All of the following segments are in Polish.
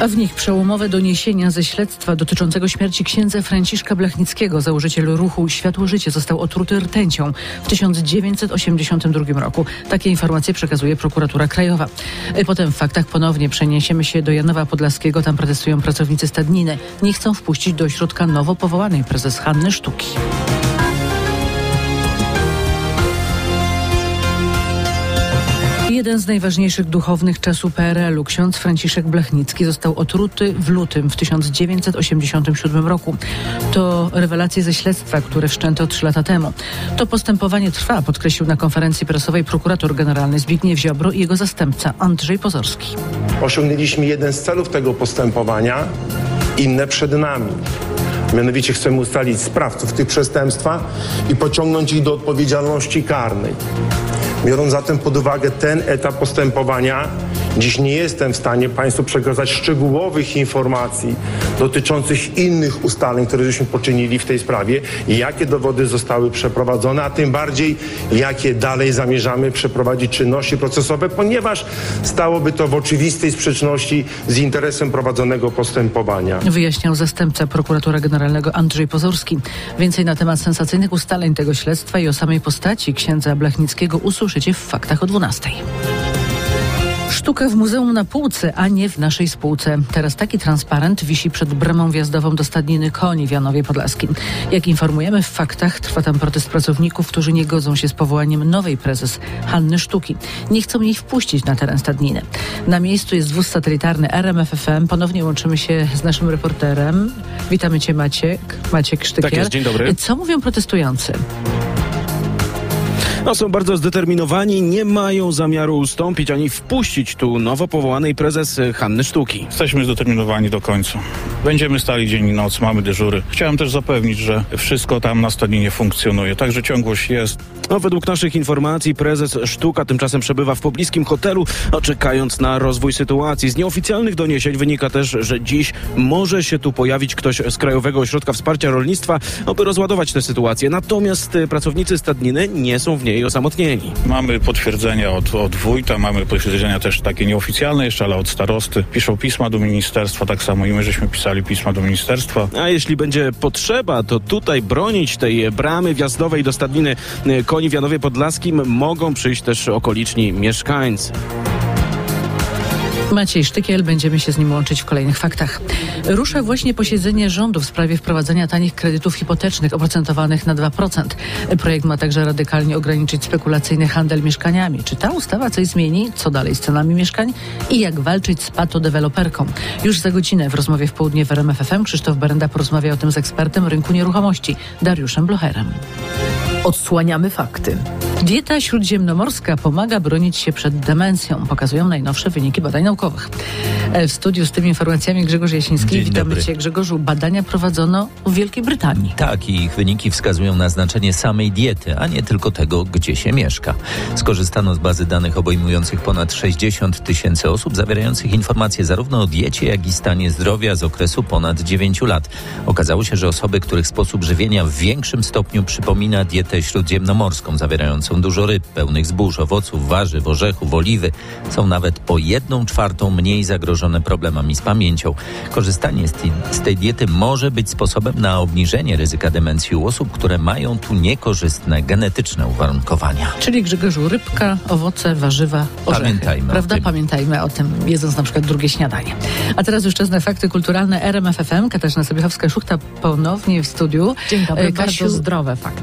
A w nich przełomowe doniesienia ze śledztwa dotyczącego śmierci księdza Franciszka Blachnickiego, założyciel ruchu Światło Życie, został otruty rtęcią w 1982 roku. Takie informacje przekazuje prokuratura krajowa. Potem w faktach ponownie przeniesiemy się do Janowa Podlaskiego. Tam protestują pracownicy stadniny. Nie chcą wpuścić do ośrodka nowo powołanej prezes Hanny Sztuki. Jeden z najważniejszych duchownych czasu PRL-u, ksiądz Franciszek Blachnicki, został otruty w lutym w 1987 roku. To rewelacje ze śledztwa, które wszczęto trzy lata temu. To postępowanie trwa, podkreślił na konferencji prasowej prokurator generalny Zbigniew Ziobro i jego zastępca Andrzej Pozorski. Osiągnęliśmy jeden z celów tego postępowania, inne przed nami. Mianowicie chcemy ustalić sprawców tych przestępstwa i pociągnąć ich do odpowiedzialności karnej. Biorąc zatem pod uwagę ten etap postępowania, dziś nie jestem w stanie Państwu przekazać szczegółowych informacji dotyczących innych ustaleń, które żeśmy poczynili w tej sprawie, jakie dowody zostały przeprowadzone, a tym bardziej jakie dalej zamierzamy przeprowadzić czynności procesowe, ponieważ stałoby to w oczywistej sprzeczności z interesem prowadzonego postępowania. Wyjaśniał zastępca prokuratora generalnego Andrzej Pozorski. Więcej na temat sensacyjnych ustaleń tego śledztwa i o samej postaci księdza Blachnickiego usłyszycie w faktach o 12. Sztuka w muzeum na półce, a nie w naszej spółce. Teraz taki transparent wisi przed bramą wjazdową do stadniny koni w Janowie Podlaskim. Jak informujemy w faktach, trwa tam protest pracowników, którzy nie godzą się z powołaniem nowej prezes Hanny Sztuki. Nie chcą jej wpuścić na teren stadniny. Na miejscu jest wóz satelitarny RMFFM. Ponownie łączymy się z naszym reporterem. Witamy Cię Maciek. Maciek Sztykiel. Tak jest, dzień dobry. Co mówią protestujący? No, są bardzo zdeterminowani, nie mają zamiaru ustąpić ani wpuścić tu nowo powołanej prezes Hanny Sztuki. Jesteśmy zdeterminowani do końca. Będziemy stali dzień i noc, mamy dyżury. Chciałem też zapewnić, że wszystko tam na stadionie funkcjonuje, także ciągłość jest. No, według naszych informacji prezes Sztuka tymczasem przebywa w pobliskim hotelu, czekając na rozwój sytuacji. Z nieoficjalnych doniesień wynika też, że dziś może się tu pojawić ktoś z Krajowego Ośrodka Wsparcia Rolnictwa, aby rozładować tę sytuację. Natomiast y, pracownicy stadniny nie są w niej osamotnieni. Mamy potwierdzenia od, od wójta, mamy potwierdzenia też takie nieoficjalne jeszcze, ale od starosty. Piszą pisma do ministerstwa, tak samo i my żeśmy pisali pisma do ministerstwa. A jeśli będzie potrzeba, to tutaj bronić tej bramy wjazdowej do stadniny y, koni w Janowie Podlaskim mogą przyjść też okoliczni mieszkańcy. Maciej Sztykiel, będziemy się z nim łączyć w kolejnych faktach. Rusza właśnie posiedzenie rządu w sprawie wprowadzenia tanich kredytów hipotecznych oprocentowanych na 2%. Projekt ma także radykalnie ograniczyć spekulacyjny handel mieszkaniami. Czy ta ustawa coś zmieni? Co dalej z cenami mieszkań? I jak walczyć z patodeweloperką? Już za godzinę w rozmowie w południe w RMFFM Krzysztof Berenda porozmawia o tym z ekspertem rynku nieruchomości Dariuszem Blocherem. Odsłaniamy fakty. Dieta śródziemnomorska pomaga bronić się przed demencją, pokazują najnowsze wyniki badań naukowych. E, w studiu z tymi informacjami Grzegorz Jasiński. Dzień Witamy dobry. Cię Grzegorzu. Badania prowadzono w Wielkiej Brytanii. Tak, i ich wyniki wskazują na znaczenie samej diety, a nie tylko tego, gdzie się mieszka. Skorzystano z bazy danych obejmujących ponad 60 tysięcy osób, zawierających informacje zarówno o diecie, jak i stanie zdrowia z okresu ponad 9 lat. Okazało się, że osoby, których sposób żywienia w większym stopniu przypomina dietę śródziemnomorską, zawierającą dużo ryb, pełnych zbóż, owoców, warzyw, orzechów, oliwy, są nawet o jedną czwartą mniej zagrożone problemami z pamięcią. Korzystanie z tej, z tej diety może być sposobem na obniżenie ryzyka demencji u osób, które mają tu niekorzystne genetyczne uwarunkowania. Czyli Grzegorzu, rybka, owoce, warzywa, orzechy. Pamiętajmy o Prawda? tym. Pamiętajmy o tym, jedząc na przykład drugie śniadanie. A teraz już czas na fakty kulturalne RMFFM. Katarzyna Sobiechowska-Szuchta ponownie w studiu. Dzień dobry, E, bardzo zdrowe fakty.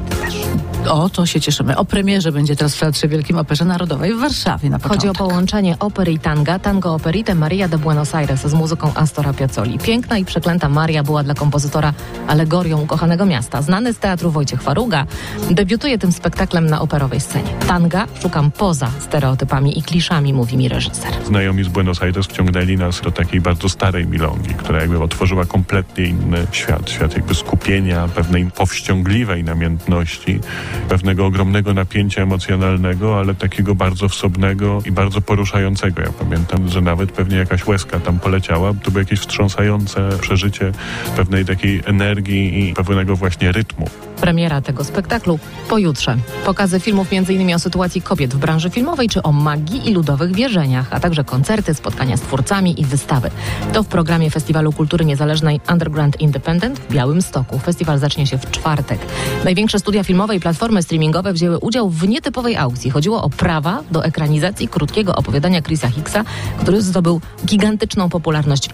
O, to się cieszymy. O premierze będzie teraz w Teatrze Wielkim Operze Narodowej w Warszawie na początek. Chodzi o połączenie opery i tanga, tango operite Maria de Buenos Aires z muzyką Astora Piazzoli. Piękna i przeklęta Maria była dla kompozytora alegorią ukochanego miasta. Znany z teatru Wojciech Faruga debiutuje tym spektaklem na operowej scenie. Tanga szukam poza stereotypami i kliszami, mówi mi reżyser. Znajomi z Buenos Aires wciągnęli nas do takiej bardzo starej milongi, która jakby otworzyła kompletnie inny świat. Świat jakby skupienia, pewnej powściągliwej namiętności, pewnego ogromnego napięcia emocjonalnego, ale takiego bardzo wsobnego i bardzo poruszającego. Ja pamiętam, że nawet pewnie jakaś łezka tam poleciała. To było jakieś wstrząsające przeżycie pewnej takiej energii i pewnego właśnie rytmu. Premiera tego spektaklu pojutrze. Pokazy filmów m.in. o sytuacji kobiet w branży filmowej czy o magii i ludowych wierzeniach, a także koncerty, spotkania z twórcami i wystawy. To w programie Festiwalu Kultury Niezależnej Underground Independent w Białymstoku. Festiwal zacznie się w czwartek. Największe studia filmowe platformy streamingowe wzięły udział w nietypowej aukcji. Chodziło o prawa do ekranizacji krótkiego opowiadania Chrisa Hicksa, który zdobył gigantyczną popularność w,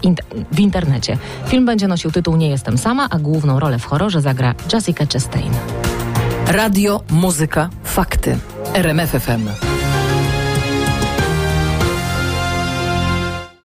w internecie. Film będzie nosił tytuł Nie jestem sama, a główną rolę w horrorze zagra Jessica Chastain. Radio, muzyka, fakty. RMF FM.